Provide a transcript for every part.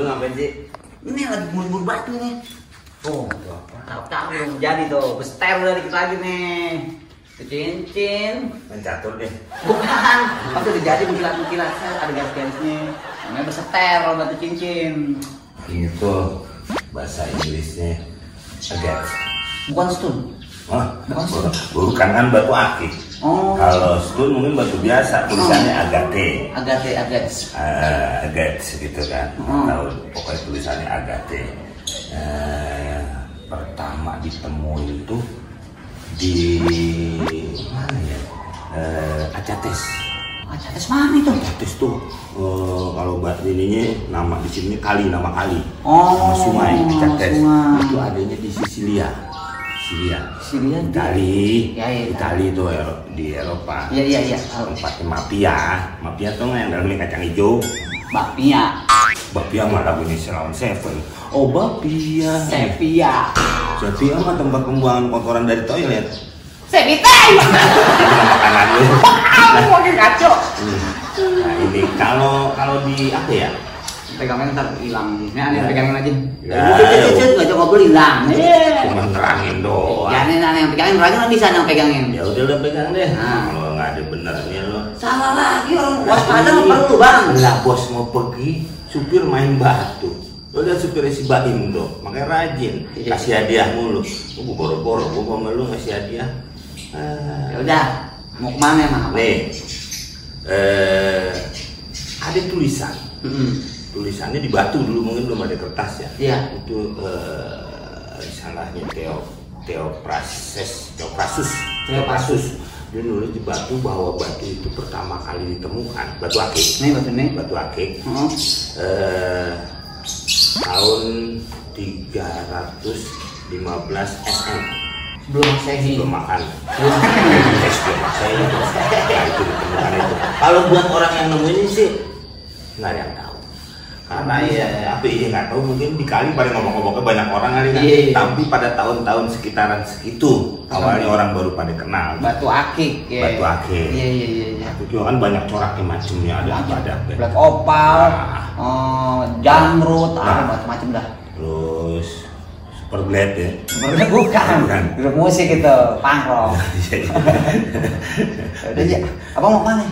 Lu ngapain sih? Ini lagi buru-buru batu nih. Oh, tahu-tahu belum jadi tuh. Bester udah dikit lagi nih. Cincin. Main catur deh. Bukan. Pas udah jadi mengkilat-mengkilat. Saya ada garis-garisnya. Namanya beseter kalau batu cincin. Itu bahasa Inggrisnya agak. Bukan stun. Wah, bukan kan batu akik. Oh. Kalau stun mungkin batu biasa, tulisannya agate. Agate, agate. uh, agate gitu kan. Tahu pokoknya tulisannya agate. Eh, pertama ditemuin tuh di mana ya? Uh, Acates Acates mana itu? Acates tuh eh, kalau batu ininya nama di sini kali nama kali. Oh, nama sungai Acates itu adanya di Sisilia Sisilia di- Itali. Ya, ya, Itali itu Ero- di Eropa. Iya, iya, iya. Tempatnya mafia. Mafia tuh yang dalamnya kacang hijau. Bapia. Bapia mah lagu ini Selawan Seven. Oh Bapia Sepia. Bapia mah tempat pembuangan kotoran dari toilet. Nama makanan lu kacau. Nah ini kalau kalau di apa ya Pegangnya ntar hilang. Ini aneh Ya. pegangin aja. Ya, Udah, udah, udah, nggak ngobrol hilang. Eh. Cuma nerangin doang Ya, ini aneh yang pegangin, Raja kan bisa yang pegangin. Ya udah udah pegang deh Nah. Kalau nggak ada benernya lo Salah lagi orang waspada nggak perlu bang. Lah bos mau pergi Supir main batu Lo lihat supirnya si Baim tuh Makanya rajin Iya. Kasih hadiah mulu Gue boro-boro Gue mau lu ngasih hadiah Ah. Ya udah, mau ke mana emang? Nih, eh, ada tulisan. Hmm. Tulisannya di batu dulu mungkin belum ada kertas ya. Iya. Itu eh, risalahnya Theo Theoprases, Theoprasus, Theoprasus. Dia nulis di batu bahwa batu itu pertama kali ditemukan, batu akik. Nih batu nih. Batu akik. Hmm. Eh, tahun 315 SM Belum sehi. belum makan Belum. es belum Nah, itu ditemukan itu kalau buat orang yang nemuin sih nggak ada yang tahu karena ya apa ya nggak tahu mungkin dikali pada ngomong-ngomongnya banyak orang kali kan Iya, iya. tapi pada tahun-tahun sekitaran segitu awalnya orang baru pada kenal Batu akik ya. Batu akik. Iya iya iya. iya. itu kan banyak coraknya macamnya ada apa ada Black opal, Nah. oh, jamrut, Nah. ah, macam-macam dah. terus super blade ya Sebenarnya bukan. Bukan. Grup musik itu, punk rock. Iya, iya. Udah ya, apa mau mana?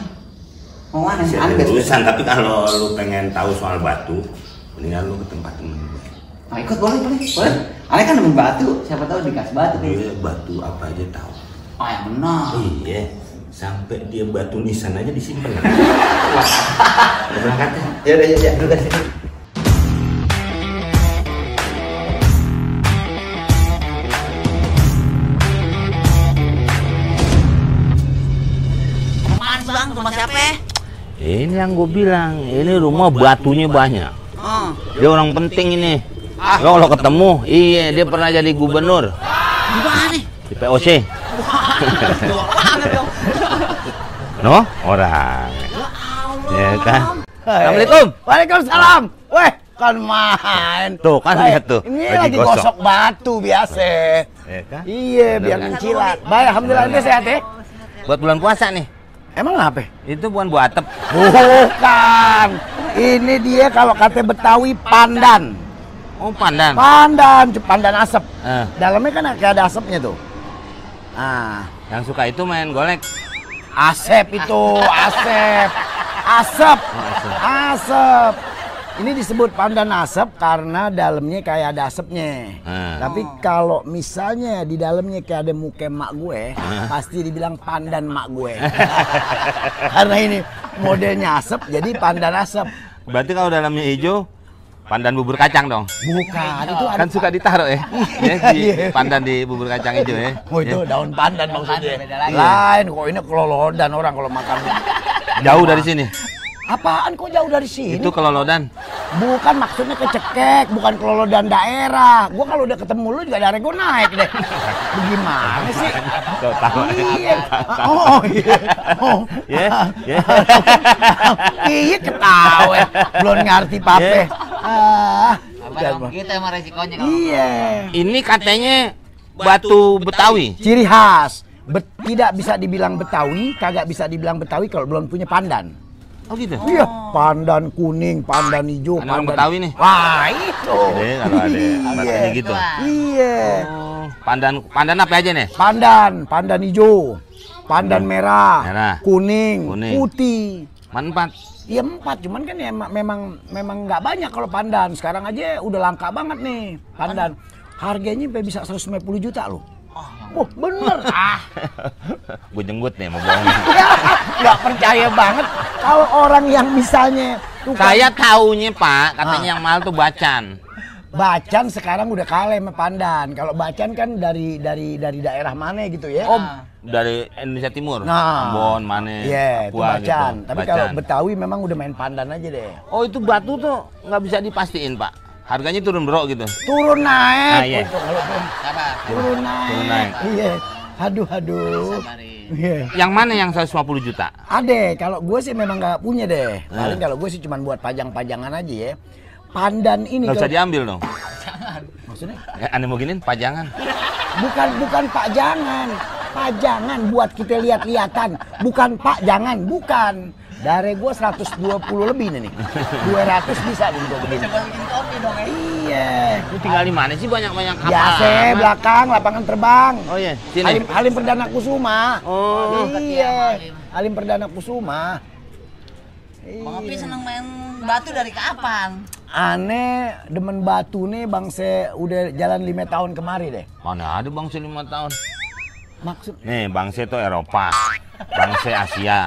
Masih Aneh besok. urusan tapi kalau lu pengen tahu soal batu mendingan lu ke tempat temen gue Nah, ikut boleh boleh boleh. Aneh kan nemuin batu, siapa tahu dikasih batu nih. dia batu apa aja tahu Oh yang benar. iya sampai dia batu nisan aja disimpan udah berangkat ya Ya udah ya ya, duduk di Ini yang gue bilang, ini rumah batunya banyak. Oh, Dia orang penting ini. Ya kalau ketemu, iya dia pernah jadi gubernur gimana nih? di POC. No, orang. Ya kan? Assalamualaikum. Waalaikumsalam. Weh, kan main. Tuh, kan lihat tuh, Ini lagi lagi, gosok. gosok. batu biasa. Ya kan? Iya, biar mencilat. Baik, alhamdulillah sehat ya. Buat bulan puasa nih. Emang apa? Itu bukan buat atep. Bukan. Ini dia kalau kata Betawi pandan. Oh, pandan. Pandan, pandan asap. Eh, Dalamnya kan kayak ada asapnya tuh. Ah, yang suka itu main golek. asep itu, asep. Asap. Asap. Ini disebut pandan asap karena dalamnya kayak ada asapnya. Hmm. Tapi kalau misalnya di dalamnya kayak ada muka mak gue, pasti dibilang pandan mak gue. karena ini modelnya asap, jadi pandan asap. Berarti kalau dalamnya hijau, pandan bubur kacang dong. Bukan, itu ada Kan suka ditaruh ya. ya di Iya. pandan di bubur kacang hijau ya. Oh itu Ya. daun pandan maksudnya. Lain kok ini kelolodan orang kalau makan. Jauh dari sini. Apaan kok jauh dari sini? Itu kelolodan. Bukan maksudnya kecekek, bukan kelolodan daerah. Gua kalau udah ketemu lu juga darah gua naik deh. Bagaimana sih? Tuh, tahu. Iya. Oh, iya. Oh. Ya, ya. Iya ketawa. Belum ngerti pape. Ah. Apa kita emang resikonya kalau Iya. Ini katanya batu Betawi. Ciri khas. Bet- tidak bisa dibilang Betawi, kagak bisa dibilang Betawi kalau belum punya pandan. Oh gitu. Iya, pandan kuning, pandan hijau, Ada pandan Betawi nih. Wah, itu. Deh, kalau ada batunya Iya. gitu. Iya. Oh, pandan pandan apa aja nih? Pandan, pandan hijau, pandan merah, Merah. kuning, Kuning. putih. Manfaat. Iya empat, cuman kan ya ma- memang memang nggak banyak kalau pandan. Sekarang aja udah langka banget nih pandan. Harganya sampai bisa 150 juta loh. Oh, bener. ah, Gue jenggut nih mau bohongin. ya, nggak percaya banget kalau orang yang misalnya tukang Saya taunya Pak, katanya yang mahal tuh bacan. bacan sekarang udah kalah sama pandan. Kalau bacan kan dari dari dari daerah mana gitu ya? Oh, dari Indonesia Timur. Nah, Ambon, mana? Iya, itu Papua bacan. gitu. Tapi kalau Betawi memang udah main pandan aja deh. Oh, itu batu tuh nggak bisa dipastiin, Pak. Harganya turun bro gitu. Turun naik. Nah, iya. Turun, Sabar. turun naik. Turun naik. Iya. Aduh, aduh. Iya. Yang mana yang 150 juta? Ada, kalau gue sih memang nggak punya deh. Eh. Paling kalau gue sih cuma buat pajang-pajangan aja ya. Pandan ini Nggak usah diambil dong. maksudnya Ya, aneh mau giniin pajangan. bukan bukan pajangan, pajangan buat kita lihat-lihatan, bukan pak jangan, bukan. Dari gue 120 lebih nih, 200 bisa nih gue begini. Coba bikin kopi dong ya. Iya. Lu tinggal di mana sih banyak-banyak kapal? Biasa amat? belakang lapangan terbang. Oh iya, sini. Halim, Halim Perdana Kusuma. Oh. iya. Halim Perdana Kusuma. Bang Opi seneng main batu dari kapan? Aneh demen batu nih bang se udah jalan lima tahun kemari deh. Mana ada bangsa lima tahun? Maksud Nih, bangsa itu Eropa. Bangsa Asia.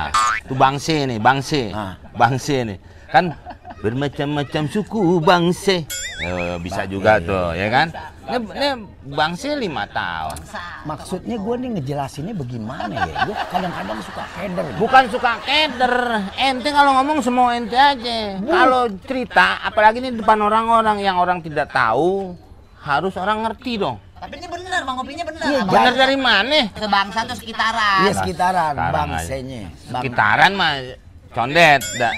Itu bangsa nih, bangsa. Ah. Bangsa nih. Kan bermacam-macam suku bangsa. Eh, bisa juga tuh, ya kan? Ini, ini bangsa lima tahun. maksudnya gue nih ngejelasinnya bagaimana ya? Gue kadang-kadang suka keder. Bukan suka keder, ente kalau ngomong semua ente aja. Kalau cerita, apalagi ini depan orang-orang yang orang tidak tahu, harus orang ngerti dong. Tapi ini bener, Bang Opinya bener. Iya. Bener dari mana? Sebangsa tuh sekitaran. Iya sekitaran bangsanya. Bang- Sekitaran mah condet, da.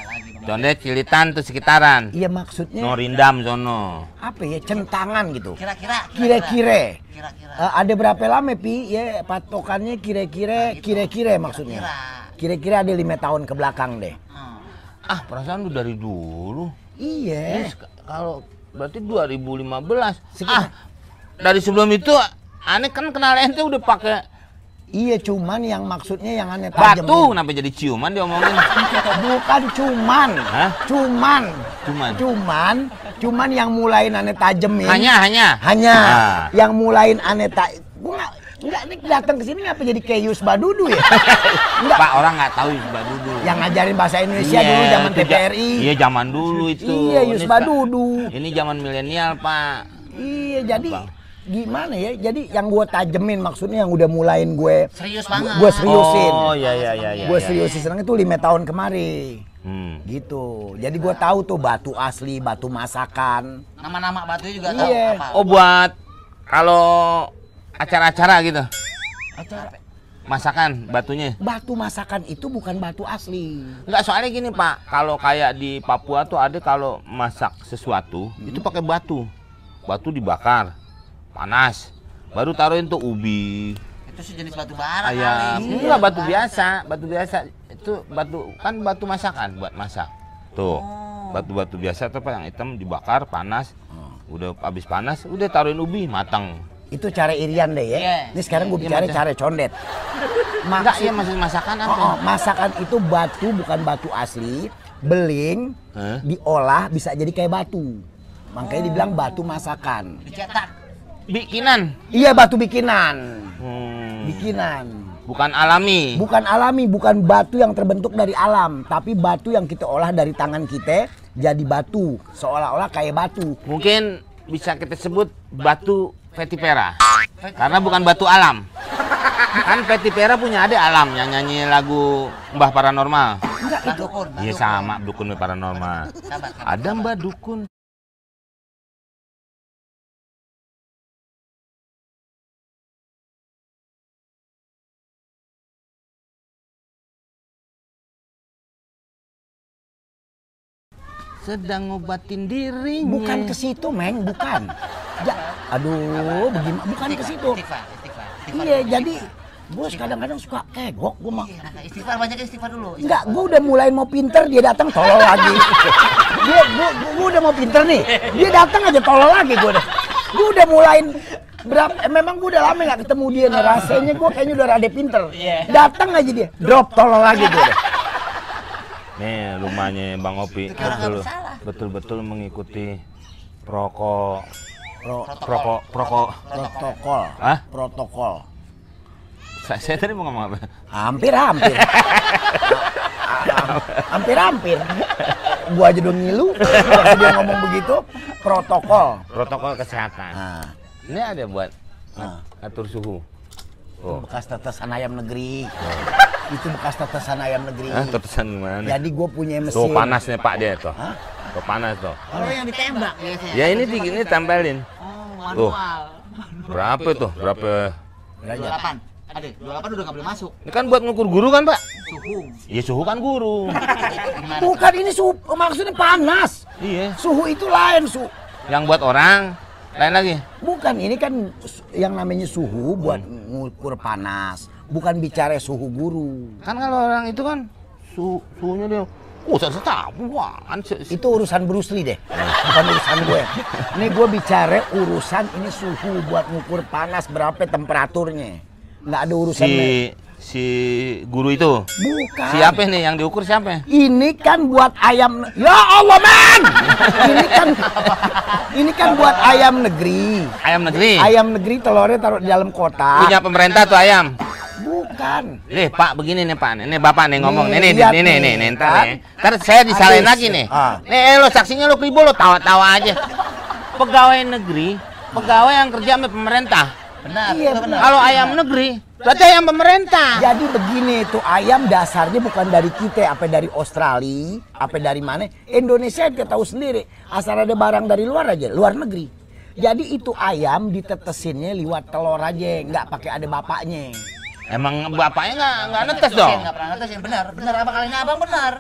condet cilitan tuh sekitaran. Iya maksudnya Norindam sono. apa ya? Centangan gitu. Kira-kira. Kira-kira. Kira-kira. Eh, ada berapa lama pi? Ya patokannya kira-kira, kira-kira maksudnya. Kira-kira ada lima tahun ke belakang deh. Hmm. Ah, perasaan lu dari dulu. Iya. Kalau berarti 2015. Sekitar- Ah, dari sebelum itu aneh kan kenal ente udah pakai Iya cuman yang maksudnya yang aneh tajem batu, kenapa jadi ciuman diomongin? Bukan cuman. Hah? Cuman. Cuman. Cuman. Cuman yang mulain aneh tajemin. Hanya, hanya. Hanya. Ah. Yang mulain aneh tak. Gua nggak Enggak, ini datang ke sini ngapa jadi kayak Yus Badudu ya? Enggak. Pak orang nggak tahu Yus Badudu. Yang ngajarin bahasa Indonesia dulu zaman TPRI. Iya, zaman dulu itu. Iya, Yus Ini Badudu. Ini zaman milenial, Pak. Iya, jadi Bang. Gimana ya? Jadi yang gue tajemin maksudnya yang udah mulain gue Serius banget. gue seriusin. Oh, iya iya iya iya. gue iya. seriusin seneng itu lima tahun kemari. Hmm. Gitu. Jadi gue tahu tuh batu asli, batu masakan. Nama-nama batunya juga tahu Iya. apa. Oh, buat kalau acara-acara gitu. Acara Masakan batunya. batu masakan itu bukan batu asli. Enggak soalnya gini Pak, kalau kayak di Papua tuh ada kalau masak sesuatu itu pakai batu, batu dibakar, panas, baru taruhin tuh ubi, Itu sejenis batu bara ayam, kali. enggak batu biasa, batu biasa itu batu kan batu masakan buat masak, tuh batu-batu biasa tuh yang hitam dibakar panas, udah habis panas udah taruhin ubi matang. Itu cara irian deh ya. Iya. Ini sekarang gue Iya, bicara cara condet. Enggak ya masih masakan apa? Oh, oh, masakan itu batu bukan batu asli, beling, diolah bisa jadi kayak batu. Makanya dibilang batu masakan. Dicetak. Bikinan, Iya batu bikinan. Hmm, Bikinan. bukan alami. Bukan alami, bukan batu yang terbentuk dari alam, tapi batu yang kita olah dari tangan kita jadi batu, seolah-olah kayak batu. Mungkin bisa kita sebut batu Petipera. Karena bukan batu alam. Kan Petipera punya ada alam yang nyanyi lagu Mbah Paranormal. Enggak itu. Iya sama dukun Mbah Paranormal. Ada Mbah Dukun. Sedang ngobatin dirinya. Bukan ke situ, Meng, bukan. Ja- aduh, bagaimana? Bukan ke situ. Istighfar, istighfar, istighfar. Iya, jadi Gue kadang-kadang suka kegok gue mah. Iya, istighfar banyak istighfar dulu. Enggak, gue udah mulai mau pinter, dia datang tolol lagi. Dia, gue, gue udah mau pinter nih, dia datang aja tolol lagi gue udah. Gue udah mulain berapa, eh, memang gue udah lama nggak ketemu dia nih, rasanya gue kayaknya udah rada pinter. Datang aja dia, drop tolol lagi gue udah. Nih rumahnya Bang Opi betul bersalah. betul-betul mengikuti proko Pro, proko proko protokol, Hah? protokol. saya, saya tadi mau ngomong apa? Hampir hampir. hampir hampir. Gua aja udah ngilu dia ngomong begitu. Protokol. Protokol kesehatan. Nah, Ini ada buat nah. atur suhu. Itu Oh. bekas tetesan ayam negeri. Itu bekas tetesan ayam negeri. Hah, tetesan gimana? Jadi gue punya mesin. Tuh panasnya Pak dia tuh. Hah? Tuh panas tuh. Oh, yang ditembak biasanya. Ya ini tinggi ini tempelin. Oh, Tuh. manual. Berapa tuh? Berapa? 28. Ada, 28 udah nggak boleh masuk. Ini kan buat ngukur guru kan Pak? Suhu. Iya suhu kan guru. Gimana? Bukan ini suhu maksudnya panas. iya. Suhu itu lain su. Yang buat orang lain lagi. Bukan ini kan yang namanya suhu buat ngukur panas. Bukan bicara suhu guru. Kan kalau orang itu kan suhu suhunya dia Oh, saya tahu, Itu urusan Bruce Lee deh. Bukan urusan gue. Ini gue bicara urusan ini suhu buat ngukur panas berapa temperaturnya. Nggak ada urusan si si guru itu. Bukan. Siapa nih yang diukur siapa? Ini kan buat ayam. Ya Allah men! ini kan ini kan buat ayam negeri. Ayam negeri. Ayam negeri telurnya taruh di dalam kotak. Punya pemerintah tuh ayam. Bukan. Nih Pak, begini nih Pak. Nih bapak nih ngomong. Nih Nih, nih nih nih nih, nih, nih, ntar nih. Ntar saya disalahin lagi nih. Ah. Nih eh, lo saksinya lo kribo lo tawa-tawa aja. Pegawai negeri, pegawai yang kerja sama pemerintah. Benar, Iya, itu benar. Kalau ayam negeri, berarti ayam pemerintah. Jadi begini tuh ayam dasarnya bukan dari kita, apa dari Australia, apa dari mana? Indonesia kita tahu sendiri, asal ada barang dari luar aja, luar negeri. Jadi itu ayam ditetesinnya lewat telur aja, nggak pakai ada bapaknya. Emang bapaknya nggak nggak netes dong. Nggak pernah netesin, benar. Benar apa kalinya abang benar.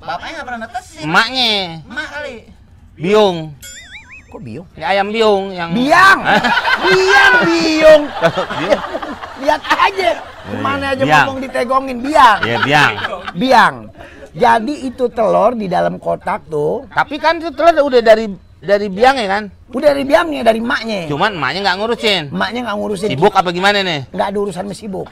Bapaknya nggak pernah netesin. Emaknya Emak kali. biung. Kok biung? Ini ayam biung yang Biang, biang, biung. biung. Lihat aja, ke mana aja Biang. ngomong ditegongin biang, Ya biang. biang. Jadi itu telur di dalam kotak tuh, Tapi kan itu telur udah dari dari biang ya kan. udah dari biangnya, dari emaknya. Cuman emaknya nggak ngurusin. Emaknya nggak ngurusin. Sibuk apa gimana nih? nggak ada urusan sama sibuk.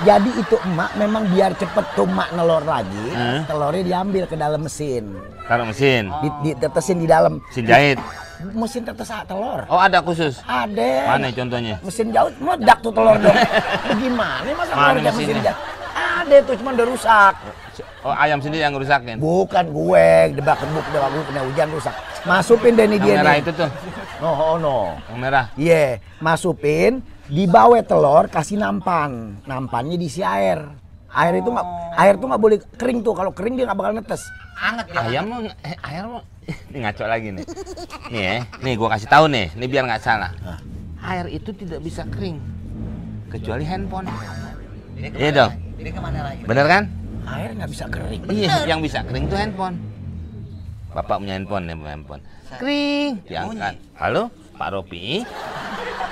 Jadi itu emak memang biar cepet tuh emak nelor lagi, Hmm. telurnya diambil ke dalam mesin, Taruh mesin. di, ditetesin di dalam Mesin jahit. Mesin tetes telur. Oh ada khusus. Ada. Mana contohnya? Mesin jauh meledak tuh telur dong. Bagaimana masa Mana mesin mesinnya? jauh? Ada tuh cuman udah rusak. Oh ayam sendiri yang ngerusakin. Bukan gue, debak kebuk debak gue kena hujan rusak. Masukin deh nih Yang dia merah nih. itu tuh. No, oh, no. Yang merah. Iya, masupin, dibawa telur, kasih nampan. Nampannya diisi air. Air itu nggak, air tuh nggak boleh kering tuh. Kalau kering dia nggak bakal netes. Anget ya. Ayam mau eh, ayam mau ini ngaco lagi nih. Nih ya, nih gua kasih tahu nih, ini biar nggak salah. Air itu tidak bisa kering kecuali handphone. Ini Iya dong. lagi? Ini ke mana lagi? Bener kan? Air nggak bisa kering. Iya, yang bisa kering tuh handphone. Bapak punya handphone ya, punya handphone. Kering, diangkat. Halo, Pak Ropi.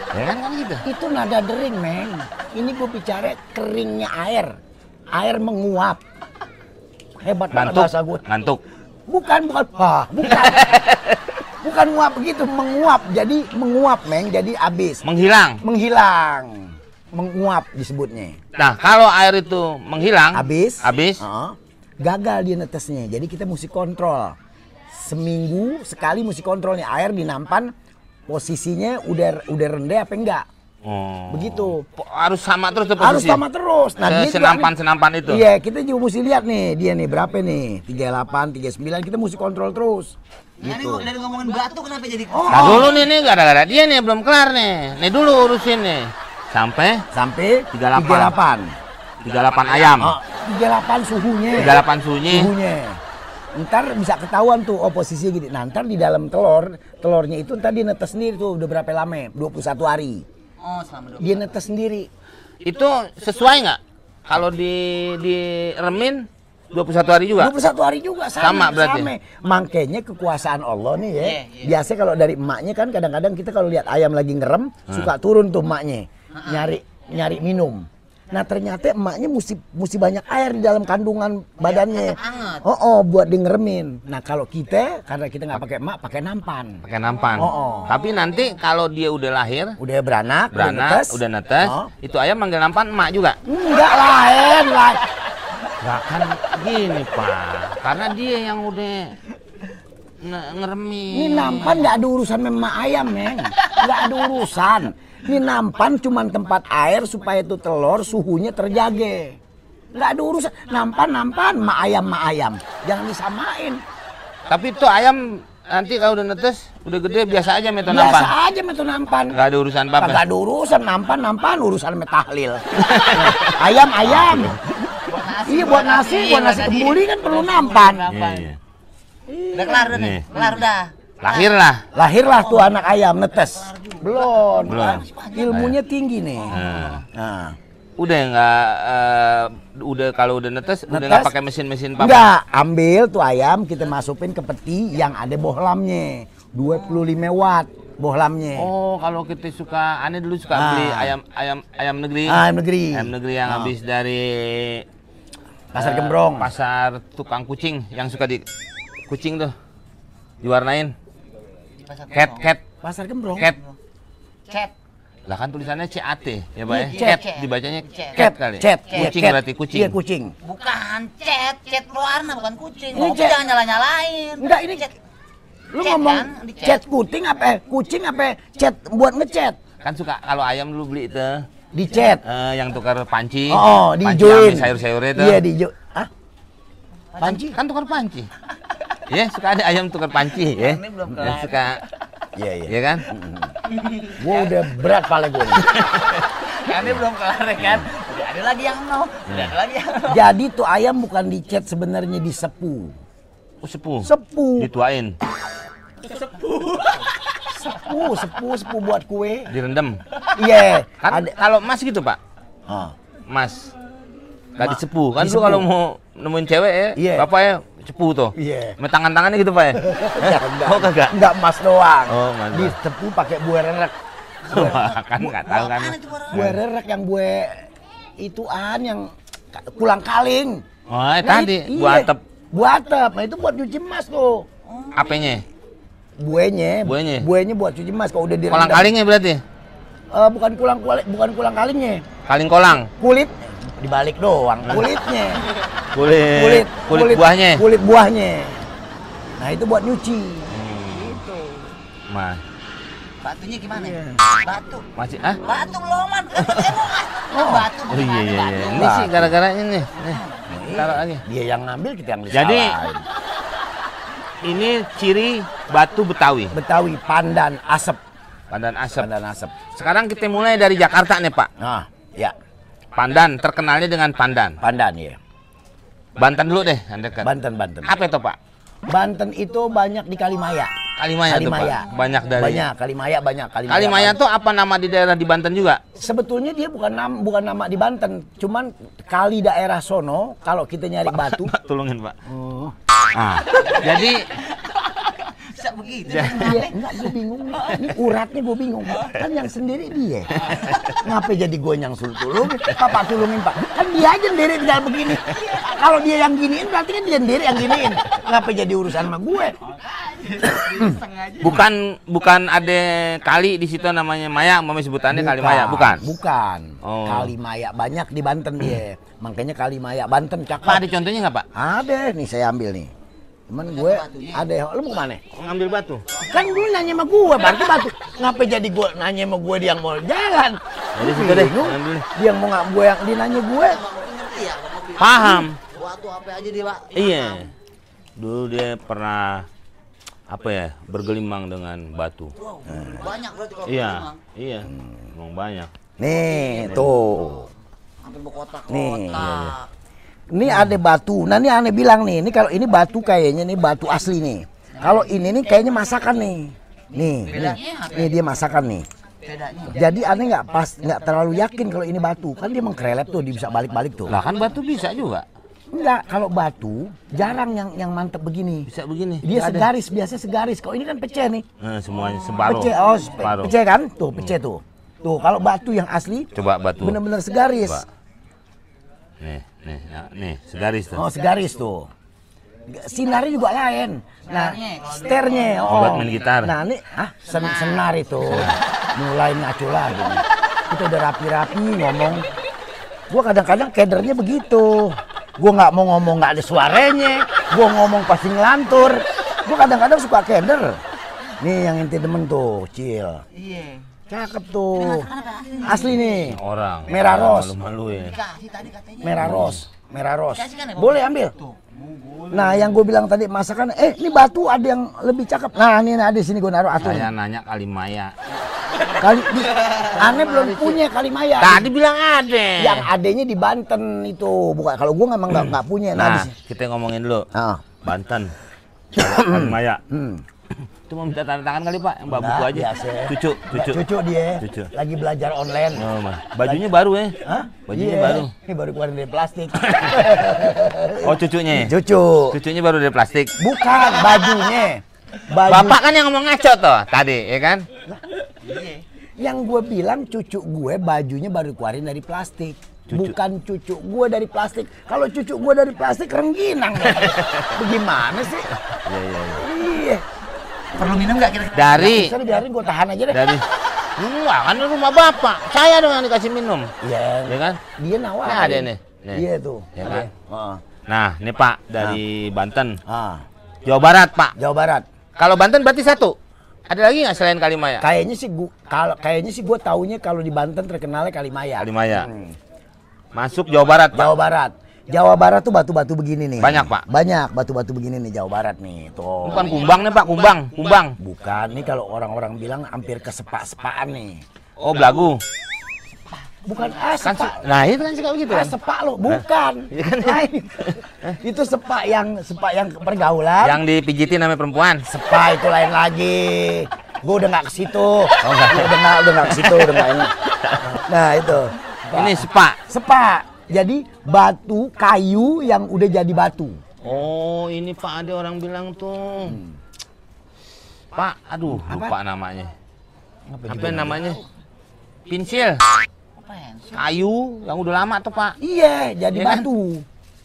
Ya kan kan gitu. Itu nada dering, Meng. Ini gue bicara keringnya air. Air menguap. Hebat banget bahasa gue. ngantuk. Bukan, bukan. Wah, bukan. bukan nguap begitu, menguap. Jadi menguap, Meng. Jadi habis. Menghilang. Menghilang. Menguap disebutnya. Nah, kalau air itu menghilang, Habis. habis, Heeh. gagal dia netesnya. Jadi kita mesti kontrol. Seminggu sekali mesti kontrolnya. Air di nampan posisinya udah udah rendah apa enggak. Oh. Begitu. Harus sama terus tuh Harus sama terus. Se- dia juga senampan-senampan itu. Iya, kita juga mesti lihat nih, dia nih berapa nih? 38, 39, kita mesti kontrol terus. Nah, Gitu. gua dari ngomongin batu kenapa jadi Oh, Nah dulu nih, nih gara-gara dia nih belum kelar nih. Nih dulu urusin nih. Sampai sampai 38. 38. 38 ayam. Oh, 38 suhunya. 38 suhunya. Suhunya. Ntar bisa ketahuan tuh oh posisinya gitu. Nah, ntar di dalam telur, telurnya itu ntar dia netes sendiri tuh udah berapa lama? 21 hari. Oh, selama dua. Dia netes sendiri. Itu sesuai nggak? Kalau di di remin 21 hari juga? 21 hari juga sama, Sama berarti? sama. Makanya kekuasaan Allah nih ya. Iya, iya. Biasa kalau dari emaknya kan kadang-kadang kita kalau lihat ayam lagi ngerem Hmm. suka turun tuh emaknya nyari nyari minum. Nah ternyata emaknya mesti mesti banyak air di dalam kandungan badannya. tetap anget. Oh, oh buat di ngeremin. Nah kalau kita karena kita nggak pakai emak, pakai nampan. Pakai nampan. Oh, oh. Tapi nanti kalau dia udah lahir, Udah beranak, beranak, udah netes, Oh. itu ayam manggil nampan emak juga. Enggak lain lah. Gak kan gini pak, karena dia yang udah nge- ngeremin. Ini nampan nggak ada urusan sama emak ayam, Neng. Nggak ada urusan. Ini nampan cuman tempat air supaya itu telur suhunya terjaga. Nggak ada urusan. Nampan, nampan, emak ayam, emak ayam. Jangan disamain. Tapi itu ayam nanti kalau udah netes, udah gede biasa aja meto Biasa nampan. aja metu nampan. Gak ada urusan apa Kagak ada urusan nampan, nampan, urusan sama tahlil. ayam, ayam. Iya buat nasi, buat nasi kembuli kan perlu nampan. Iya, iya. Udah kelar udah. Kelar udah. Lahir lah. Lahirlah tuh anak ayam netes. Belum. Belum. Ilmunya tinggi nih. Nah, Nah. udah nggak, eh, udah kalau udah netes, udah Netes? nggak pakai mesin-mesin apa? Enggak, ambil tuh ayam kita masukin ke peti yang ada bohlamnya. 25 watt bohlamnya. Oh, kalau kita suka, aneh dulu suka Ah. beli ayam ayam ayam negeri. Ah, ayam negeri. Ayam negeri yang Ah. habis dari Pasar Gembrong. Pasar tukang kucing yang suka di kucing tuh diwarnain. Cat, cat, Pasar Gembrong. cat. Chat. Lah kan tulisannya CAT ya, Pak ya? Iya, Cat, cat. dibacanya Cat. cat kali. Cat, Kucing cat. berarti kucing. Iya, kucing. Bukan chat, chat warna bukan kucing. Ini chat. jangan nyala-nyalain. Enggak, ini chat. Lu Cat ngomong kan? Di cat. cat kucing apa eh, kucing apa cat buat ngecat? Kan suka kalau ayam dulu beli itu Di cat. eh, yang tukar panci. Oh, panci dijoin. sayur-sayurnya itu. Iya, di Ah? Panci kan tukar panci. Ya, suka ada ayam tukar panci ya. Ini belum kelar. suka Iya, iya. ya kan? Gua udah berat pala gua. nih. Ini belum kelar kan? Udah ada lagi yang no. Udah ada lagi yang no. Jadi tuh ayam bukan dicat sebenarnya disepu. Oh, sepuh. Sepu. Dituain, Sepu, sepu, sepu buat kue. direndam. Iya. Kan Ada. kalau emas gitu, Pak. Mas. Gak disepuh. Kan lu kalau mau nemuin cewek ya, Iya. bapak ya cepu tuh. Iya. Sama tangan-tangannya gitu, Pak ya. Enggak, enggak. Oh, kagak. Enggak emas doang. Oh, emas doang. Disepu pakai buah rerek. kan nggak tahu kan. Buah rerek yang buah ituan yang pulang kaling. Oh, eh, Nah, tadi buah iya. atap Buah atap. Nah, itu buat cuci emas tuh. apenya? Buahnya, Buahnya? buahnya buat cuci emas kalau udah direndam. Kolang kalingnya berarti? Eh, bukan kulang kuali, bukan kulang kalingnya. Kaling kolang. Kulit dibalik doang. Kulitnya. Kulit kulit, kulit, buahnya. Kulit buahnya. Nah, itu buat nyuci. Mas, Batunya gimana? Batu. masih ah? Batu belum man. Kan saya mau ngasih. Batu. Oh iya iya iya. Ini Batu. sih gara-gara ini nih. Nih, Taruh lagi. Dia yang ngambil, kita yang Jadi ini ciri batu Betawi, Betawi pandan asap. pandan asap. Pandan asap. Sekarang kita mulai dari Jakarta nih Pak. Nah, ya, Pandan terkenalnya dengan pandan. pandan ya. Banten dulu deh, yang dekat. Banten, Banten. Apa itu Pak? Banten itu banyak di Kalimaya. Kalimaya, tuh Pak. Kalimaya. Banyak dari. Banyak, Kalimaya banyak. Kalimaya, Kalimaya banyak. tuh apa nama di daerah di Banten juga? Sebetulnya dia bukan nama, bukan nama di Banten, cuman kali daerah sono kalau kita nyari batu. Pak, tolongin Pak. Oh. Ah, jadi Begitu. Iya, enggak gue bingung. Ini uratnya gue bingung. Kan yang sendiri dia. Ngapa jadi gue yang suruh tolong? Papa tolongin pak. Kan dia aja sendiri di dalam begini. Kalau dia yang giniin berarti kan dia sendiri yang giniin. Ngapa jadi urusan sama gue? bukan bukan ada kali di situ namanya Maya, mama sebutannya kali Maya, bukan? Bukan. Oh. Kali Maya banyak di Banten dia. Makanya Kali Maya Banten Pak cakep. ada contohnya nggak Pak? Ada nih saya ambil nih. Cuman gue ada. Lu mau ke mana? Ngambil batu. Kan lu nanya sama gue, berarti batu. Ngapa jadi gue nanya sama gue dia yang mau jalan? Jadi situ deh, Bingung. ambil deh. Dia yang mau nggak gue yang dia nanya gue. Ya? Paham. Waktu apa aja dia, Pak? Iya. Dulu dia pernah apa ya bergelimang dengan batu. Wow, banyak berarti kalau Iya, iya, emang banyak. Nih, tuh. Sampai berkotak-kotak. Nih, iya, iya. Ini ada batu. Nah, ini aneh bilang nih, ini kalau ini batu kayaknya nih batu asli nih. Kalau ini nih kayaknya masakan nih. Nih, nih, nih dia masakan nih. Jadi aneh nggak pas, nggak terlalu yakin kalau ini batu. Kan dia mengkrelep tuh, dia bisa balik-balik tuh. Lah kan batu bisa juga. Enggak, kalau batu jarang yang yang mantep begini. Bisa begini. Dia Nggak ada. segaris, biasa segaris. Kalau ini kan pecah nih. Nah, semuanya separuh. Pecah, oh, separuh. pecah kan? Tuh, pecah tuh. Tuh, kalau batu yang asli Coba batu. bener-bener segaris. Coba. Nih, nih, ya, nih, segaris tuh. Oh, segaris tuh. Sinarnya juga lain. Nah, sternya. Oh, Buat main gitar. Nah, ini ah sen senar itu. Mulai ngaco lagi. nih. Kita udah rapi-rapi ngomong. Gua kadang-kadang kedernya begitu. Gua nggak mau ngomong nggak ada suaranya. Gua ngomong pasti ngelantur. Gua kadang-kadang suka keder. Nih yang inti demen tuh, Cil. Iya. Cakep tuh. Asli nih. Orang. Merah ros. Malu-malu ya. Kasih tadi katanya. Merah ros, merah ros. Kan ya? Boleh ambil. Nah, yang gue bilang tadi masakan, eh ini batu ada yang lebih cakep. Nah, ini ada di sini gue naruh atur. Saya nanya kali Maya. Kali, di, aneh belum punya kali maya. Tadi bilang ada. Yang adanya di Banten itu, bukan kalau gue memang nggak nggak punya. Nah, Nah, kita ngomongin dulu. Ah, Banten. Kali Maya. hmm. Itu mau minta tanda tangan kali Pak, yang buku Nggak, aja. biasa. Cucu, cucu. Cucu dia, Cucu. lagi belajar online. Oh, Mas. Bajunya baru ya? Hah? Bajunya Iya, baru. Ini baru keluarin dari plastik. Oh, cucunya. ya? Cucu. Cucunya baru dari plastik. Bukan bajunya. Baju Bapak kan yang ngomong ngaco tuh tadi, ya kan? Yang gue bilang cucu gue bajunya baru keluarin dari plastik. Cucu. Bukan cucu gue dari plastik. Kalau cucu gue dari plastik rengginang. Bagaimana sih? Iya, iya, iya. Iya. Perlu minum nggak kira-kira? Dari Bisa biarin gue tahan aja deh. dari Enggak, kan ini rumah Bapak. Saya dong yang dikasih minum. Iya. Ya kan? Dia nawarin. Nah, ada nih. Nih. Iya tuh. Ya Ada. kan? Ah. Nah, ini Pak dari Banten. Ah. Jawa Barat, Pak. Jawa Barat. Kalau Banten berarti satu. Ada lagi nggak selain Kalimaya? Kayaknya sih gua kalau kayaknya sih gue taunya kalau di Banten terkenalnya Kalimaya. Kalimaya. Masuk Jawa Barat, Pak. Jawa Barat. Jawa Barat tuh batu-batu begini nih. Banyak, Pak? Banyak batu-batu begini nih Jawa Barat nih. Tuh. Bukan kumbang nih, Pak. Kumbang, kumbang. Bukan, nih kalau orang-orang bilang hampir ke sepak-sepaan nih. Oh, belagu. Bukan ah Kan sepak. nah, itu kan suka begitu Ah, kan. sepak lo, bukan. Iya kan? Lain. itu sepak yang sepak yang pergaulan. Yang dipijitin namanya perempuan. Sepak itu lain lagi. Gue udah nggak ke situ. Oh, udah nggak udah nggak ke situ, udah nggak enak. Nah itu. Ini sepak. sepak. Jadi batu kayu yang udah jadi batu. Oh, ini Pak ada orang bilang tuh. Pak, aduh, lupa namanya. Apa namanya? Pensil. Kayu yang udah lama tuh, Pak. Iya, jadi Iya kan? batu.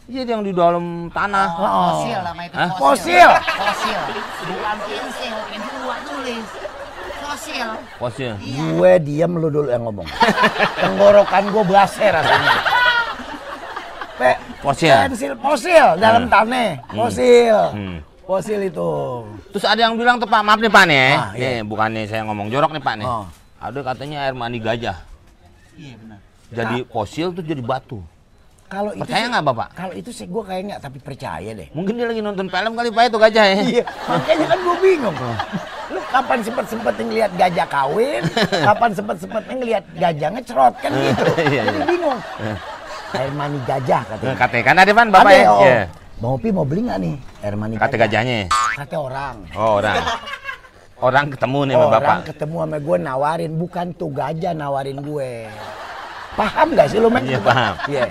Iya, yang di dalam tanah. Oh. Fosil nama itu. Hah? Fosil. Fosil. Bukan pensil. Pensil gua tulis. Fosil. Fosil. Gue diam lu dulu yang ngomong. Tenggorokan gue blaser rasanya. Pe, Fosil. pensil fosil dalam Hmm. tanah. Fosil. Hmm. Fosil itu. Terus ada yang bilang tuh Pak, maaf nih Pak nih, ya. Ah, iya. nih bukannya saya ngomong jorok nih Pak nih. Oh. Ada katanya air mani gajah. Iya benar. Jadi fosil tuh jadi batu. Kalau itu Percaya nggak Bapak? Kalau itu sih gue kayak nggak tapi percaya deh. Mungkin dia lagi nonton film kali Pak itu gajah ya. Iya, makanya kan gue bingung. Lu kapan sempet sempet ngeliat gajah kawin, kapan sempet sempet ngeliat gajah ngecrot kan gitu. Iya, Jadi iya. bingung. Air mani gajah katanya. Nah, Katanya kan ada Pan Bapak Ada, ya? oh. Iya. Mau pi mau beli nggak nih air mani Kata gajahnya. Kata orang. Oh, orang. Orang ketemu nih sama orang Bapak. ketemu sama gue nawarin, bukan tuh gajah nawarin gue. Paham gak sih men? Iya, paham. Iya.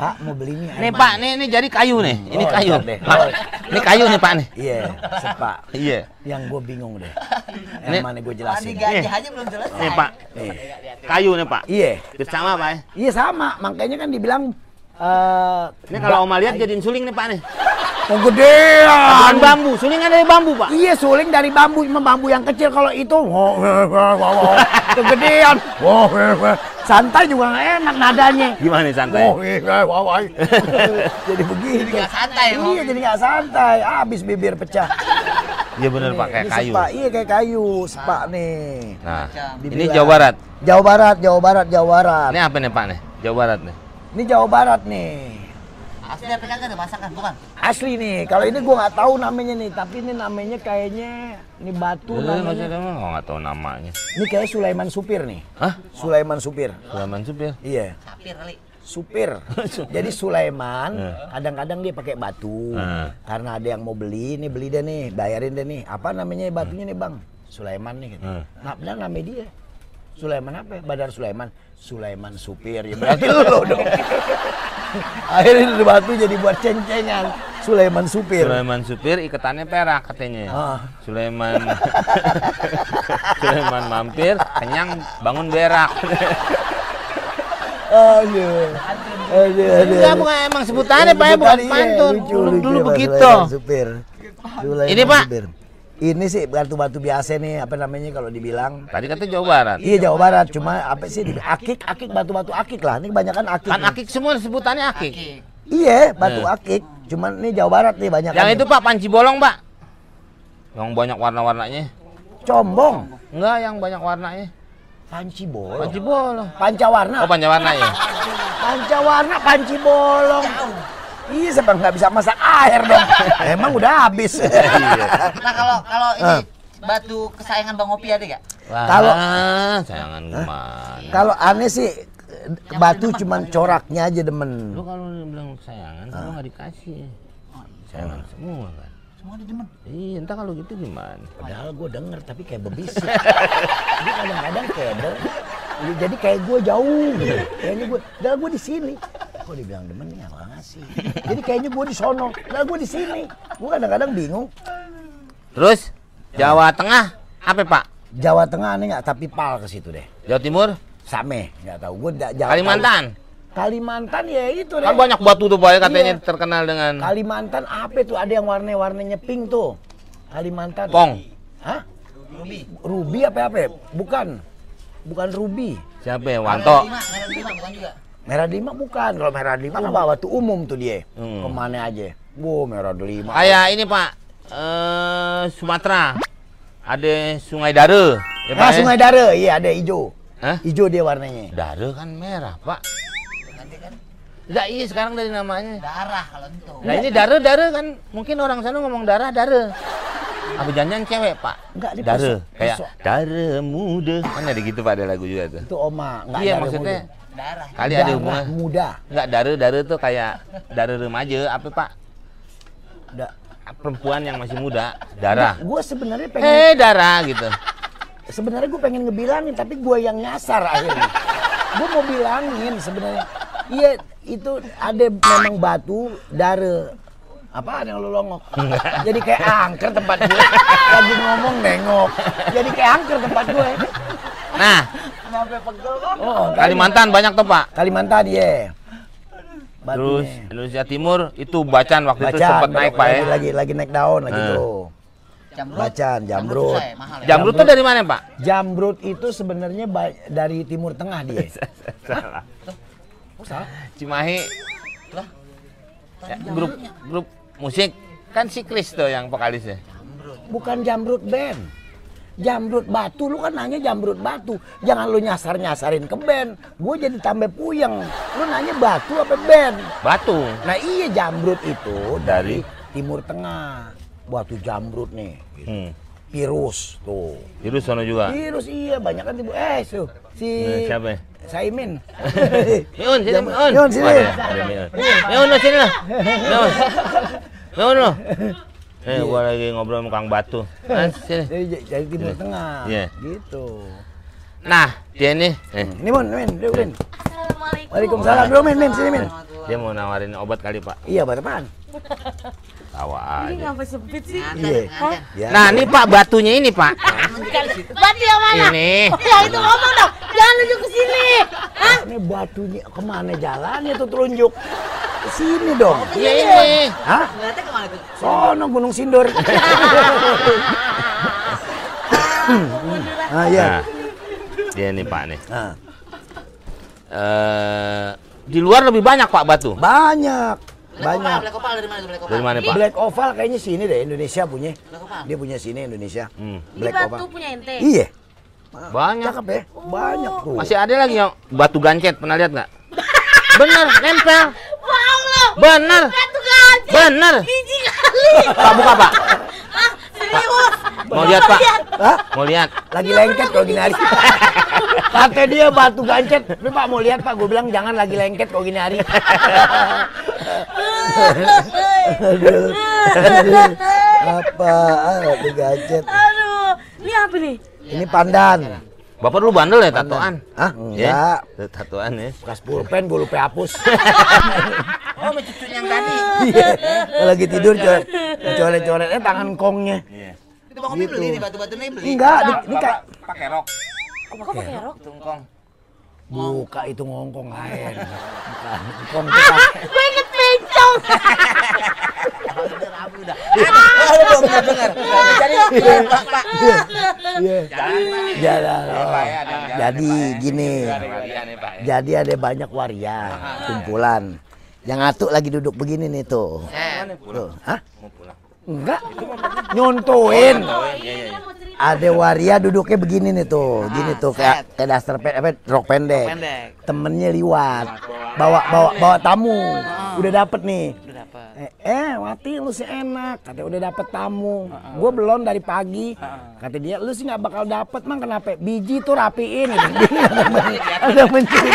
Pak mau beli nih. air Nih. Pak, nih ini jadi kayu nih. Ini Oh, kayu. deh. Pak, ini kayu nih Pak nih. Iya, sepak. Iya. Yang gue bingung deh. Ini- Yang mana gue jelasin. gajah aja belum selesai. Nih Pak. Nih. Kayu nih Pak. Iya. Bersama Pak. ya. Iya sama, makanya kan dibilang eh Ini kalau Oma lihat jadiin suling nih Pak nih. kegedean. Bukan bambu, suling dari bambu Pak. Iya suling dari bambu, cuma bambu yang kecil kalau itu oh, wah, wah, wah, wah, kegedean. Wah, wah, wah. Santai juga nggak enak nadanya. Gimana nih santai? Oh, iya, wah, wah. jadi begitu. Jadi nggak santai. Iya, jadi nggak santai. Habis bibir pecah. Iya bener Pak, Ini- kayak ini kayu. Sepak, iya kayak kayu, sepak nih. Nah, ini Dibilang. Jawa Barat. Jawa Barat, Jawa Barat, Jawa Barat. Ini apa nih Pak nih? Jawa Barat nih. Ini Jawa Barat nih. Asli apa kagak ada masakan bukan? Asli nih, kalau ini gua nggak tahu namanya nih, tapi ini namanya kayaknya ini batu Lu nggak namanya. ngomong, nggak tahu namanya. Ini kayak Sulaiman Supir nih. Hah? Sulaiman Supir. Sulaiman Supir. Iya, Sapir kali. supir. Jadi Sulaiman Eh. kadang-kadang dia pakai batu. Eh. Karena ada yang mau beli, nih beli deh nih, bayarin deh nih. Apa namanya batunya nih, Bang? Sulaiman nih gitu. Eh. Nah, benar namanya dia. Sulaiman apa ya? Badar Sulaiman. Sulaiman Supir. Ya berarti lu dong. Akhirnya itu batu jadi buat ceng-cengan. Sulaiman Supir. Sulaiman Supir iketannya perak katanya. Ah. Sulaiman Sulaiman mampir, kenyang bangun berak. Aduh. Aduh, aduh. Enggak bukan emang sebutannya Pak ya bukan iya, pantun. lucu, Dulu lucu begitu. Sulaiman Supir. Sulaiman Ini, Pak. Supir. Ini sih batu-batu biasa nih, apa namanya kalau dibilang. Tadi kata Jawa Barat. Iya Jawa Barat, cuma apa sih di akik, akik batu-batu akik lah. Ini kebanyakan akik. Kan akik semua sebutannya akik. Iya, batu Eh. akik. Cuman ini Jawa Barat nih banyak. Yang itu Pak panci bolong Pak. Yang banyak warna-warnanya. combong, Enggak, yang banyak warnanya. panci bolong. Panci bolong. Pancawarna. Oh, pancawarna ya. Pancawarna panci bolong. Iya, sebab nggak bisa masak air dong. Emang udah habis. Nah kalau kalau ini batu kesayangan Bang Opi ada gak? Wah, Kalau- sayangan gimana? Kalau aneh sih batu cuman coraknya aja demen. Lu kalau bilang sayangan, kalau nggak dikasih. Sayangan semua kan. Semua ada demen. Iya, entah kalau gitu gimana? Padahal gue denger tapi kayak bebisik. Dia kadang-kadang keder. Ya, Jadi kayak gue jauh gitu. Kayaknya gue, dah gue di sini. Kok dibilang demen nih nggak ngasih. Jadi kayaknya gue di sono, dah gue di sini. Gue kadang-kadang bingung. Terus Jawa Tengah apa Pak? Jawa Tengah aneh nggak tapi pal ke situ deh. Jawa Timur? Same, nggak tahu. Gue nggak Jawa. Kalimantan? Kalimantan ya itu deh. Kan banyak batu tuh Pak ya, katanya Iya. terkenal dengan Kalimantan apa tuh? Ada yang warna-warnanya pink tuh. Kalimantan. Pong. Hah? Ruby. Ruby apa apa? Bukan. Bukan ruby. Siapa ya? Wanto. Lima, merah lima bukan juga. Merah delima bukan. Kalau merah delima kan bawa tuh umum tuh dia. Hmm. Ke mana aja. Wow, merah delima. Kayak ini Pak, eh Sumatera. Ada Sungai Dare. Ya, Pak, Nah, ya? Sungai Dare, iya ada hijau. Hah? Hijau dia warnanya. Dare kan merah Pak. Nanti kan Enggak iya sekarang dari namanya. darah kalau itu. Nah ini dare dare kan mungkin orang sana ngomong darah dare. Apa janjian cewek pak? Enggak, di pesok- kayak dare muda. Kan ada gitu pak ada lagu juga tuh. Itu oma, enggak iya maksudnya muda. Darah. kali ada Darah hubungan. muda. Enggak dare dare tuh kayak dare remaja apa pak? Da- Perempuan yang masih muda darah. Gue sebenarnya pengen Eh darah gitu. sebenarnya gue pengen ngebilangin tapi gue yang nyasar akhirnya gue mau bilangin sebenarnya iya itu ada memang batu dare apa yang lu longok jadi kayak angker tempat gue lagi ngomong nengok jadi kayak angker tempat gue Nah oh Kalimantan banyak tuh pak. Kalimantan iya Terus Batunya. Indonesia Timur itu bacan waktu itu Bacan, sempat naik pak ya. lagi, lagi naik daun lagi Eh. tuh Jamrut. Bacan, jamrut. susah ya, mahal ya. Jamrut tuh dari mana pak? jamrut itu sebenarnya dari timur tengah dia Salah. Oh, salah Cimahi Lah. ya, grup grup musik kan si Chris tuh yang vokalisnya. bukan jamrut band. Jamrut batu, lu kan nanya jamrut batu. Jangan lu nyasar-nyasarin ke band. Gue jadi tambah puyeng. Lu nanya batu apa band? Batu. Nah iya jamrut itu dari timur tengah. Batu jamrut nih. Hmm. Virus tuh. Itu sono juga. Virus iya banyak kan tibu. Eh tuh si Nah, siapa ya? Saimin. Miun, sini Jam- Miun. Miun, sini. Miun. Sini lah. Miun. Miun lo. Eh, gua lagi ngobrol sama Kang Batu. Ah, sini. Dari, dari timur Sini. tengah. Iya. Gitu. Nah, dia nih, eh, Ini Mon, Min, Min. Min. Assalamualaikum. Waalaikumsalam. Dulu Min, Min, sini Min. dia mau nawarin obat kali, Pak. Iya, buat apaan? Tawa Ini aja. ngapa sempit sih? Iya. Ya. Nah, ini Pak batunya ini, Pak. Batu yang mana? Ini. Ya itu ngomong dong. Jangan nunjuk ke sini. Hah? Ini batunya ke mana jalannya tuh telunjuk? Ke sini dong. Iya ini. Hah? Ngeliatnya ke mana tuh? Sono Gunung Sindur. ah iya. Nah, dia nih, Pak nih. Nah, Eh, di luar lebih banyak, Pak, batu. banyak. Banyak. Black Opal dari mana Black Opal? Dari mana, Pak? Black Oval kayaknya sini deh Indonesia punya. Dia punya sini Indonesia. Hmm. Ini Black batu Oval. punya ente. Iya. Banyak. Cakep ya? Banyak tuh. Masih ada lagi yang batu gancet, pernah lihat nggak? Bener, nempel. Lo. Bener, Batu gancet. bener. Biji kali. Pak, buka, Pak. Serius? Mau lihat, Pak? Hah? Mau lihat? Lagi lengket kalau gini hari. Kata dia batu gancet. Tapi Pak mau lihat Pak, gue bilang jangan lagi lengket kalau gini hari. Apa batu gancet? Aduh. Ini apa nih? Ini pandan. Bapak dulu bandel ya tatoan? Hah? Ya, Enggak. tuh, tatoan ya. Bekas pulpen gue lupa hapus. Oh, sama cucunya yang tadi. Iya. Kalau lagi tidur coret coret-coretnya tangan kongnya. Itu Bang Gitu. beli nih batu-batu nih beli. Enggak, ini kayak pakai rok. Kok pakai rok? Tungkong. Buka itu ngongkong lain. Bukan. Kan- Gue inget bencong. belum pernah dengar. Jadi Pak, Pak. Iya. Ya, Ya, oh. Ya, ada- Jadi ya. gini. Ya. Jadi ada banyak waria, kumpulan. Yang atu lagi duduk begini nih tuh. Tuh. Hah? Mau pulang. Enggak. Nyontoin. Ada waria duduknya begini nih tuh. Gini tuh kayak kayak daster pe- apa rok pendek. Pendek. Temennya liwat. Bawa bawa bawa tamu. Udah dapet nih. Udah. Eh, eh Wati lu sih enak katanya udah dapet tamu gue belum dari pagi kata dia lu sih nggak bakal dapet mang kenapa biji tuh rapiin ada mencuri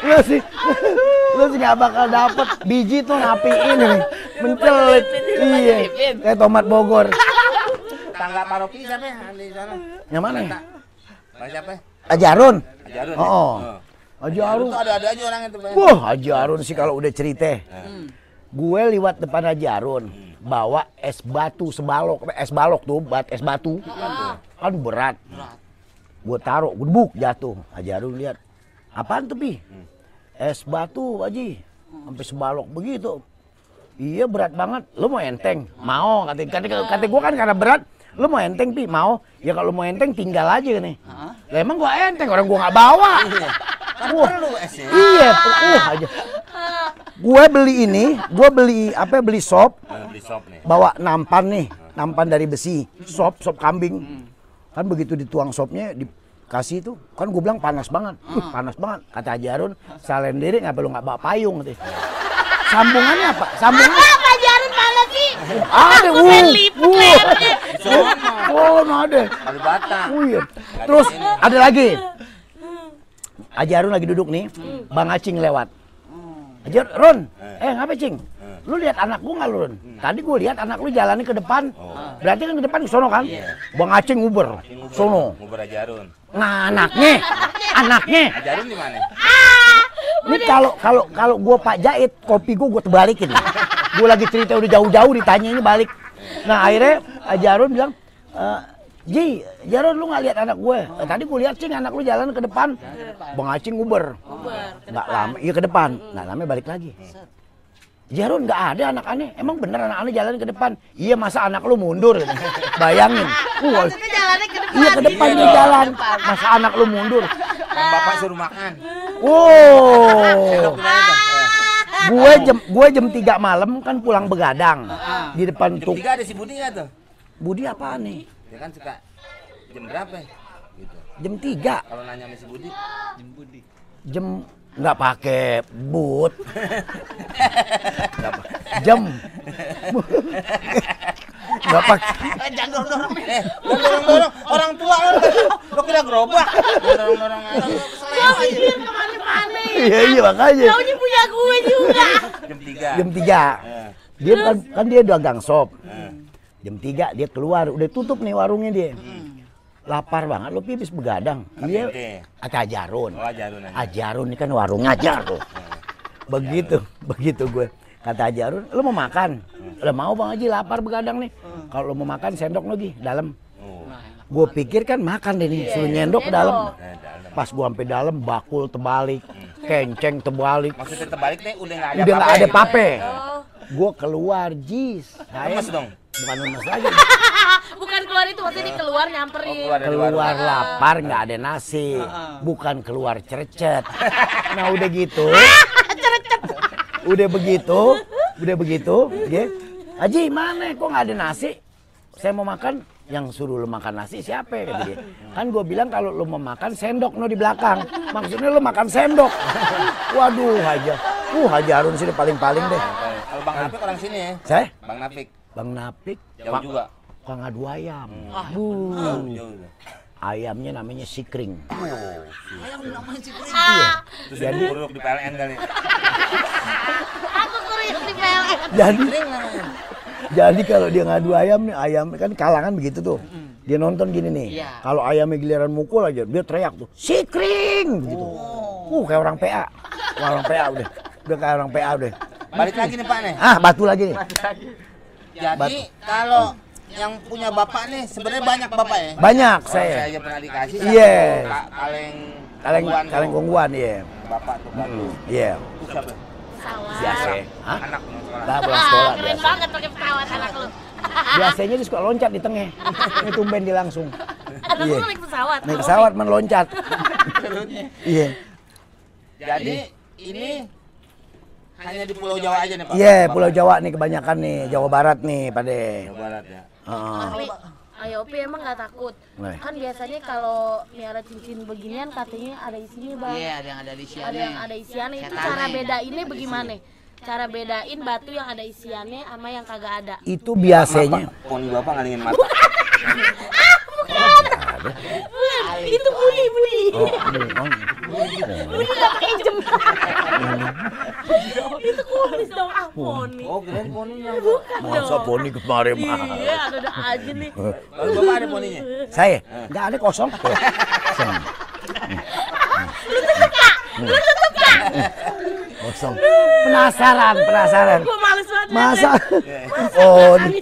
lu sih lu sih nggak bakal dapet biji tuh rapiin ini mencelit iya kayak tomat Bogor Tangga paroki siapa ya? Di sana. yang mana Pak siapa? ya? Ajarun Ajarun. oh, ya? oh. Oh. Ajarun Itu ada-ada aja orang itu. Wah, Haji Harun sih kalau udah cerita. Gue liwat depan Haji Harun, bawa es batu sebalok, es balok tuh, bat es batu. Kan berat. Gue taruh, gebuk jatuh. Haji Harun lihat. Apaan tuh, Pi? Es batu, Haji. Sampai sebalok begitu. Iya berat banget. Lu mau enteng? Mau. Kata, kata, kata gue kan karena berat. Lu mau enteng, Pi? Mau. Ya kalau mau enteng tinggal aja nih. Lah emang gua enteng, orang gua nggak bawa. Kan Wah. esnya. Iya, uh aja. Gue beli ini, gue beli apa? Beli sop, Eh, Beli sop nih. bawa nampan nih, nampan dari besi, sop, sop kambing. Kan begitu dituang sopnya, dikasih itu, kan gue bilang panas banget, uh, panas banget. Kata Haji Harun, salen diri nggak perlu nggak bawa payung gitu. Sambungannya apa? Sambungannya Apa jarum mana sih? ada, Gue pengen uh, liput uh. lehernya. Oh, nah ada. Kalau batang. Oh iya. Terus ada lagi. Haji Harun lagi duduk nih, Bang Acing lewat. Haji Harun, Ron, eh ngapa Cing? Lu lihat anak gua nggak lu, Ron? Tadi gua lihat anak lu jalannya ke depan. Berarti kan ke depan ke sono kan? Bang Acing nguber, sono. Ngubur Ajarun. Nah, anaknya, anaknya. Ajarun di mana? Ini kalau kalau kalau gua Pak Jahit, kopi gua gua terbalikin. Gua lagi cerita udah jauh-jauh ditanya ini balik. Nah, akhirnya Haji Harun bilang, "Eh, Ji, Jarun lu nggak lihat anak gue? Eh, tadi gue lihat cing anak lu jalan ke depan. Bang Acing nguber. Nggak lama, iya ke depan. Nggak lama balik lagi. Jarun nggak ada anak aneh. Emang bener anak aneh jalan ke depan? Iya masa anak lu mundur? Bayangin. Wah, Maksudnya jalannya ke depan. iya ke depan dia jalan. Masa anak lu mundur? Kan bapak suruh makan. Wow. Gue jam gue jam 3 malam kan pulang begadang di depan Jam tuk. tiga ada si Budi nggak tuh? Budi apa nih? Dia kan suka jam berapa ya? Gitu. Jam 3 Kalau nanya sama si Budi, jam nggak pakai boot Nggak jam nggak pakai jangan dorong dorong. Eh, dorong dorong. Orang tua lo, lo kira gerobak. Dorong dorong ke mana-mana. iya iya makanya Taunya punya gue juga. Jam tiga. jam 3 Eh, dia kan kan dia dagang sop eh. jam 3 dia keluar udah tutup nih warungnya dia lapar banget lo pipis begadang. Dia kata Ajarun Oh, Ajarun aja. Ajarun ini kan warung ajar tuh begitu begitu gue. Kata Ajarun lo mau makan? Lo mau bang Haji lapar begadang nih. Kalau lo mau makan sendok lagi dalam gue pikir kan makan deh nih suruh nyendok ke dalam. Eh, pas gua sampai dalam bakul terbalik kenceng terbalik. Maksudnya terbalik nih udah nggak ada udah nggak ada pape. Oh. gue keluar jis. Lemes dong. bukan lemes lagi Bukan keluar itu, maksudnya keluar nyamperin. Oh, keluar keluar lapar nggak ada nasi. Bukan keluar cercet. Nah udah gitu. Udah begitu udah begitu ya. Haji mana? Kok nggak ada nasi? Saya mau makan yang suruh lu makan nasi siapa ya kata dia? Kan gue bilang kalau lu mau makan sendok no di belakang. Maksudnya lu makan sendok. Waduh Haji uh Haji Harun sih paling paling deh. Kalau Bang Napik orang sini ya. saya? Bang Napik. Bang Napik? Jauh Pak- juga. Kang adu ayam. Jauh, Buh. jauh. ayamnya namanya sikring Ah, Terus Jadi- di PLN kali. aku kurius di PLN. jadi jadi kalau dia ngadu ayam nih ayam kan kalangan begitu tuh dia nonton gini nih kalau ayamnya giliran mukul aja dia teriak tuh sikring gitu uh kayak orang PA Wah, orang PA udah udah kayak orang PA udah Balik lagi nih Pak nih. ah batu lagi nih Jadi kalau yang punya bapak nih sebenarnya banyak bapak ya. Banyak Kalau saya. saya aja pernah dikasih. Iya. Ka- Kaleng. Kaleng Kongguan kaleng tuh. gongguan ya. Bapak tuh Iya. Siapa? Pesawat. Biasa. Hah? Anak pulang sekolah. Nah, pulang Ah, sekolah keren biasa. banget pakai pesawat anak lu. Biasanya dia suka loncat di tengah. Ini tumben dia langsung. Anak Iya. lu naik pesawat. Naik pesawat meloncat. Iya. Jadi ini hanya di Pulau Jawa aja nih Pak. Iya, Bapak. Pulau Jawa nih kebanyakan nih, Jawa Barat nih, Pade. Jawa Barat ya. Heeh. Ayo Pi emang nggak takut. Nah. Kan biasanya kalau miara cincin beginian katanya ada isinya bang. Iya, ada yang ada di sini. Ada yang ada isiannya. Itu cara bedainnya bagaimana? Cara bedain batu yang ada isiannya sama yang kagak ada. Itu biasanya. Poni Bapak nggak ingin mata. Itu bunyi bunyi. Oh, ini, oh, Bunyi nggak pakai jem. Itu kumis dong ah poni. Oh, keren poninya. masa poni kemarin mah. Iya ada ada aja nih. Lalu Bapak ada poninya? Saya nggak ada kosong. Kosong. Kosong. Penasaran, penasaran. Gue males banget. Masa? Oh, Oh, ini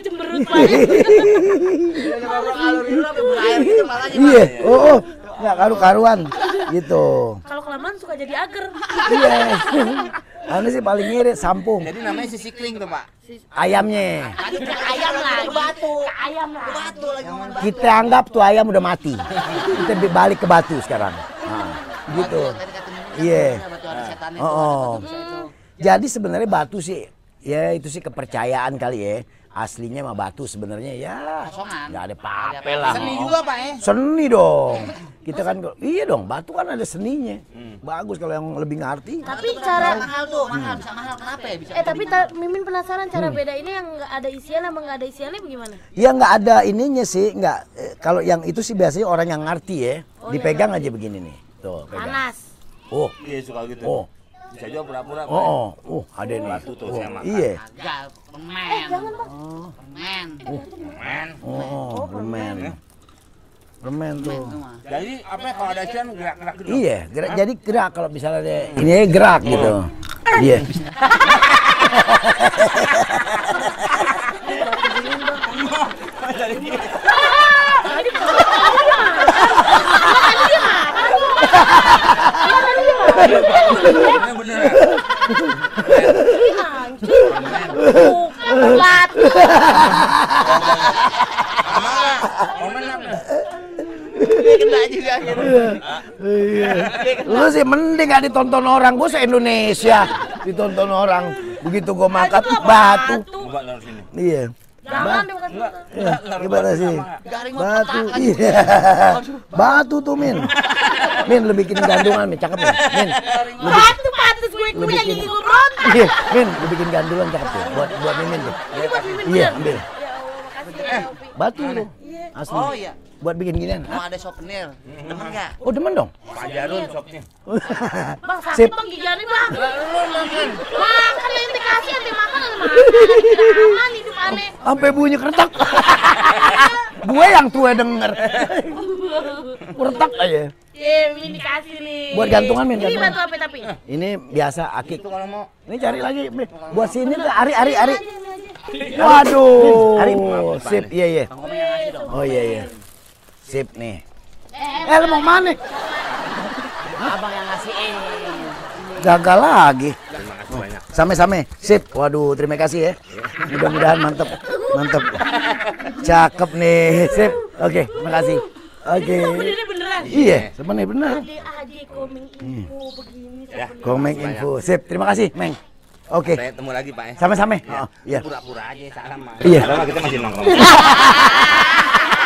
gitu malahnya. iya. Oh, oh. nggak karu-karuan. Gitu. Kalau kelamaan suka jadi agar. Iya. Anu sih paling ngirit sampung. Jadi namanya si Sikling tuh Pak. Ayamnya. Ayam lagi. Batu. Ke ayam lagi. Batu lagi ngomong batu. Kita anggap tuh ayam udah mati. Kita balik ke batu sekarang. Nah, gitu. Mimin, Iya. Batu ada setannya. Oh, oh. batu bisa itu. Jadi sebenarnya batu sih, ya itu sih kepercayaan kali ya. Aslinya mah batu sebenarnya ya nggak ada apa-apa lah. Seni juga Pak ya. Seni dong. Kita kan iya dong, batu kan ada seninya. Bagus kalau yang lebih ngerti. Tapi cara Mahal tuh, mahal bisa mahal kenapa ya bisa? Eh tapi ta- Mimin penasaran cara beda ini yang nggak ada isian sama nggak ada isiannya bagaimana? Ya nggak ada ininya sih, nggak. eh, Kalau yang itu sih biasanya orang yang ngerti ya. Dipegang aja begini nih. Tuh, pegang. Panas. Oh, Iya suka gitu. oh, Bisa juga pura-pura oh, oh, oh, ada nih. Batu tuh Oh, saya makan. Iya. Agak permen. Permen. Men. Oh, permen. Permen tuh. Jadi apa ya, kalau ada sian gerak-gerak gitu. Iya, gerak jadi gerak kalau misalnya ada ini gerak gitu. Iya. Bener bener. Kena juga. Lu sih mending gak ditonton orang, gua se Indonesia ditonton orang. Begitu gua makan batu. Iya. Jangan deh bukan. Iya, Gimana sih? Garing Batu, otak iya. Batu tuh, Min. Min, lu bikin gandungan, Min. Cakep, Min. Min, lu Batu pantas gue Lu gue yang gigi gue berontak. iya, Min, lu bikin gandungan cakep tuh. Buat buat Mimin tuh. Ini buat Mimin Iya, ambil. Ya Allah makasih ya Opi. Batu tuh. Asli. Oh iya. Buat bikin ginian. Mau ada souvenir. Temen enggak? Oh, demen dong. Pak Jarun shopnya. Bang Sip. sakit bang gigiannya bang. Makan yang dikasih yang dimakan yang makan. Tidak aman hidup aneh. Sampai bunyi keretak. Gue yang tua denger. Keretak aja. Iya, ini dikasih nih. Buat gantungan, Min, Ini gantungan. batu apa tapi? Ini biasa akik. Itu kalau mau Ini cari lagi. Buat sini tuh Ari Ari Ari. Waduh. Ari. Sip, iya iya. Oh iya iya. Sip nih. Eh, lu mau mana? Abang yang ngasihin. Gagal lagi. terima kasih banyak. Same-same. Sip. Waduh, terima kasih ya. Mudah-mudahan mantep. Mantep. Cakep nih. Sip. Oke, makasih. Oke. Ini beneran. Iya, sebenarnya benar. Ade aja komeng info begini. Ya. Komeng info. Sip, terima kasih, Meng. Oke. Saya temu lagi Pak ya. Sama-sama. Oh, iya. Pura-pura aja salam. Iya. Padahal kita masih nongkrong.